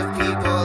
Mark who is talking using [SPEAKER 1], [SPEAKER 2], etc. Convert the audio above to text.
[SPEAKER 1] of people.